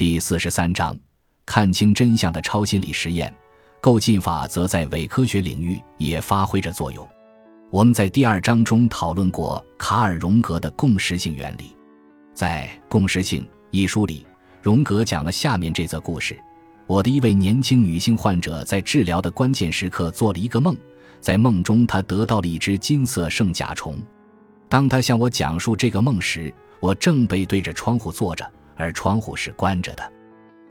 第四十三章，看清真相的超心理实验，构进法则在伪科学领域也发挥着作用。我们在第二章中讨论过卡尔·荣格的共识性原理，在《共识性》一书里，荣格讲了下面这则故事：我的一位年轻女性患者在治疗的关键时刻做了一个梦，在梦中她得到了一只金色圣甲虫。当她向我讲述这个梦时，我正背对着窗户坐着。而窗户是关着的。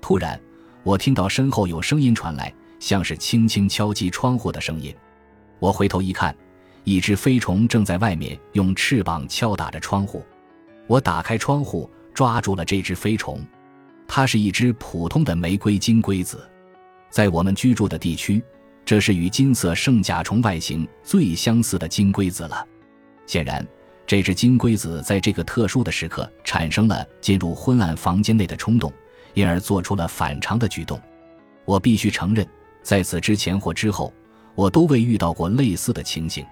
突然，我听到身后有声音传来，像是轻轻敲击窗户的声音。我回头一看，一只飞虫正在外面用翅膀敲打着窗户。我打开窗户，抓住了这只飞虫。它是一只普通的玫瑰金龟子，在我们居住的地区，这是与金色圣甲虫外形最相似的金龟子了。显然。这只金龟子在这个特殊的时刻产生了进入昏暗房间内的冲动，因而做出了反常的举动。我必须承认，在此之前或之后，我都未遇到过类似的情形。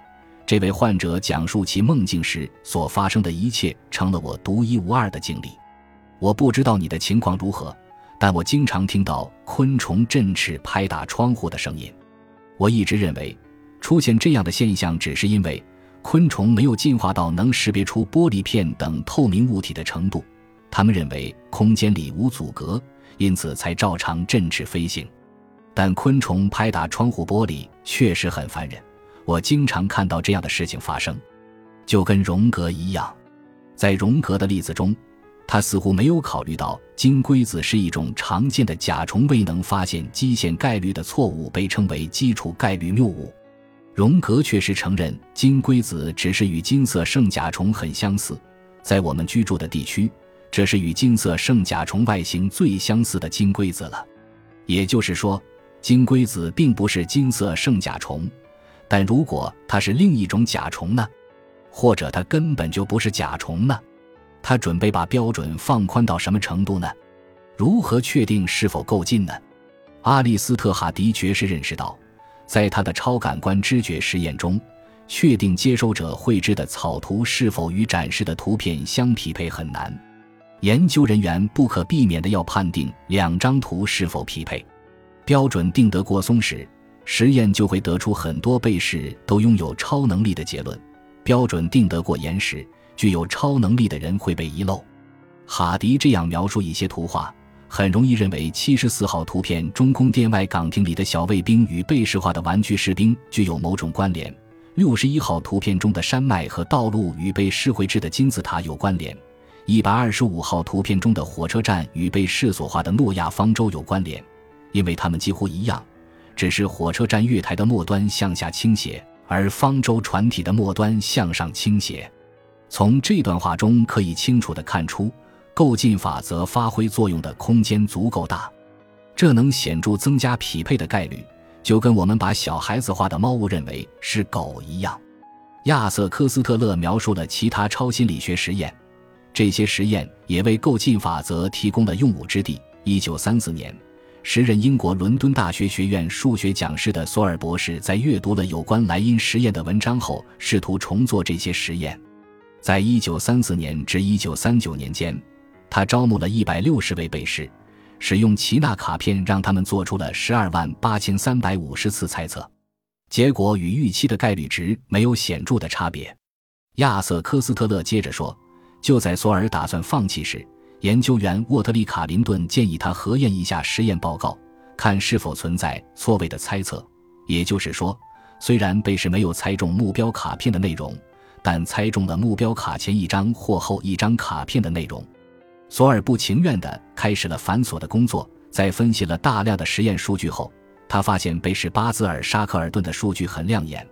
这位患者讲述其梦境时所发生的一切，成了我独一无二的经历。我不知道你的情况如何，但我经常听到昆虫振翅拍打窗户的声音。我一直认为，出现这样的现象只是因为。昆虫没有进化到能识别出玻璃片等透明物体的程度，他们认为空间里无阻隔，因此才照常振翅飞行。但昆虫拍打窗户玻璃确实很烦人，我经常看到这样的事情发生。就跟荣格一样，在荣格的例子中，他似乎没有考虑到金龟子是一种常见的甲虫未能发现基线概率的错误，被称为基础概率谬误。荣格确实承认金龟子只是与金色圣甲虫很相似，在我们居住的地区，这是与金色圣甲虫外形最相似的金龟子了。也就是说，金龟子并不是金色圣甲虫，但如果它是另一种甲虫呢？或者它根本就不是甲虫呢？他准备把标准放宽到什么程度呢？如何确定是否够近呢？阿利斯特哈迪爵士认识到。在他的超感官知觉实验中，确定接收者绘制的草图是否与展示的图片相匹配很难。研究人员不可避免地要判定两张图是否匹配。标准定得过松时，实验就会得出很多被试都拥有超能力的结论；标准定得过严时，具有超能力的人会被遗漏。哈迪这样描述一些图画。很容易认为七十四号图片中宫殿外岗亭里的小卫兵与被试化的玩具士兵具有某种关联。六十一号图片中的山脉和道路与被试绘制的金字塔有关联。一百二十五号图片中的火车站与被试所画的诺亚方舟有关联，因为它们几乎一样，只是火车站月台的末端向下倾斜，而方舟船体的末端向上倾斜。从这段话中可以清楚地看出。构进法则发挥作用的空间足够大，这能显著增加匹配的概率，就跟我们把小孩子画的猫误认为是狗一样。亚瑟·科斯特勒描述了其他超心理学实验，这些实验也为构进法则提供了用武之地。一九三四年，时任英国伦敦大学学院数学讲师的索尔博士在阅读了有关莱茵实验的文章后，试图重做这些实验。在一九三四年至一九三九年间。他招募了一百六十位背试，使用奇纳卡片让他们做出了十二万八千三百五十次猜测，结果与预期的概率值没有显著的差别。亚瑟·科斯特勒接着说：“就在索尔打算放弃时，研究员沃特利·卡林顿建议他核验一下实验报告，看是否存在错位的猜测。也就是说，虽然背试没有猜中目标卡片的内容，但猜中了目标卡前一张或后一张卡片的内容。”索尔不情愿地开始了繁琐的工作。在分析了大量的实验数据后，他发现贝氏巴兹尔沙克尔顿的数据很亮眼。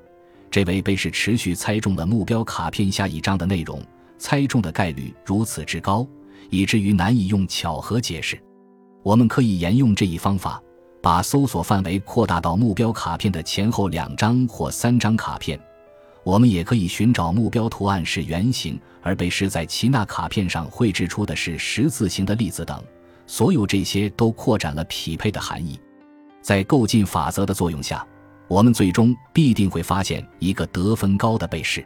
这位贝什持续猜中了目标卡片下一张的内容，猜中的概率如此之高，以至于难以用巧合解释。我们可以沿用这一方法，把搜索范围扩大到目标卡片的前后两张或三张卡片。我们也可以寻找目标图案是圆形，而被试在奇纳卡片上绘制出的是十字形的粒子等。所有这些都扩展了匹配的含义。在构进法则的作用下，我们最终必定会发现一个得分高的被试。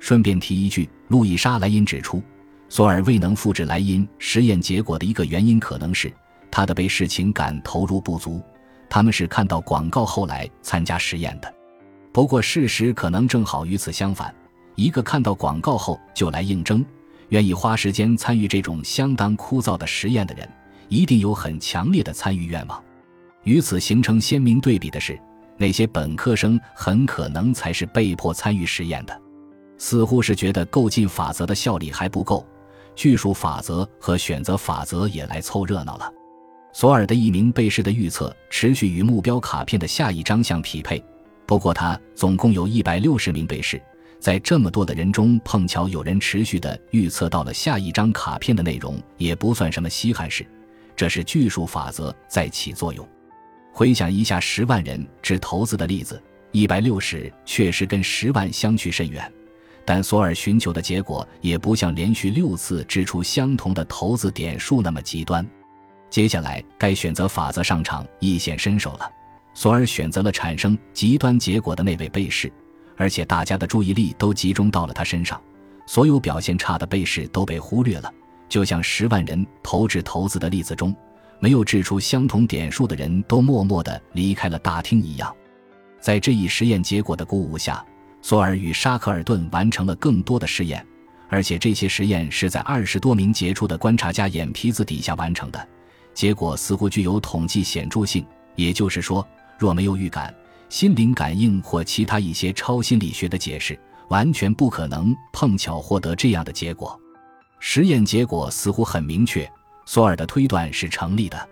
顺便提一句，路易莎·莱因指出，索尔未能复制莱因实验结果的一个原因可能是，他的被试情感投入不足，他们是看到广告后来参加实验的。不过事实可能正好与此相反，一个看到广告后就来应征、愿意花时间参与这种相当枯燥的实验的人，一定有很强烈的参与愿望。与此形成鲜明对比的是，那些本科生很可能才是被迫参与实验的，似乎是觉得购进法则的效力还不够。叙述法则和选择法则也来凑热闹了。索尔的一名被试的预测持续与目标卡片的下一张相匹配。不过，他总共有一百六十名被试，在这么多的人中碰巧有人持续的预测到了下一张卡片的内容，也不算什么稀罕事。这是叙述法则在起作用。回想一下十万人掷骰子的例子，一百六十确实跟十万相去甚远。但索尔寻求的结果也不像连续六次掷出相同的骰子点数那么极端。接下来该选择法则上场一显身手了。索尔选择了产生极端结果的那位被试，而且大家的注意力都集中到了他身上，所有表现差的被试都被忽略了。就像十万人投掷骰子的例子中，没有掷出相同点数的人都默默地离开了大厅一样。在这一实验结果的鼓舞下。索尔与沙克尔顿完成了更多的实验，而且这些实验是在二十多名杰出的观察家眼皮子底下完成的。结果似乎具有统计显著性，也就是说，若没有预感、心灵感应或其他一些超心理学的解释，完全不可能碰巧获得这样的结果。实验结果似乎很明确，索尔的推断是成立的，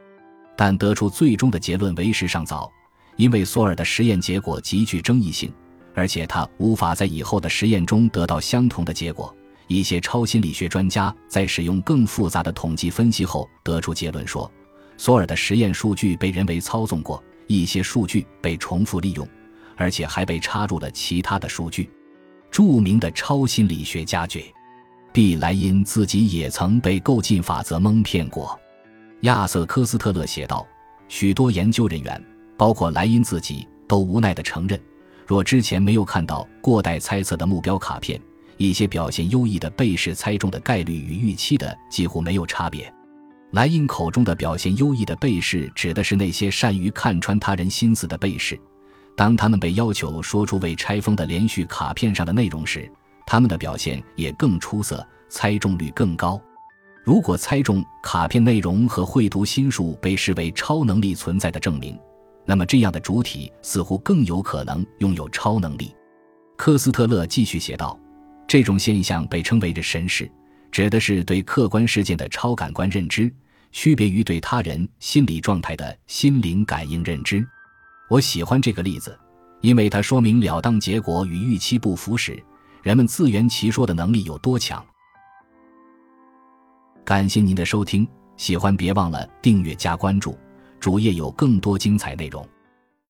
但得出最终的结论为时尚早，因为索尔的实验结果极具争议性。而且他无法在以后的实验中得到相同的结果。一些超心理学专家在使用更复杂的统计分析后得出结论说，索尔的实验数据被人为操纵过，一些数据被重复利用，而且还被插入了其他的数据。著名的超心理学家 J. B. 莱因自己也曾被构进法则蒙骗过。亚瑟·科斯特勒写道：“许多研究人员，包括莱因自己，都无奈地承认。”若之前没有看到过待猜测的目标卡片，一些表现优异的被试猜中的概率与预期的几乎没有差别。莱茵口中的表现优异的被试，指的是那些善于看穿他人心思的被试。当他们被要求说出未拆封的连续卡片上的内容时，他们的表现也更出色，猜中率更高。如果猜中卡片内容和绘图心术被视为超能力存在的证明。那么，这样的主体似乎更有可能拥有超能力。科斯特勒继续写道：“这种现象被称为着神识，指的是对客观事件的超感官认知，区别于对他人心理状态的心灵感应认知。”我喜欢这个例子，因为它说明了当结果与预期不符时，人们自圆其说的能力有多强。感谢您的收听，喜欢别忘了订阅加关注。主页有更多精彩内容。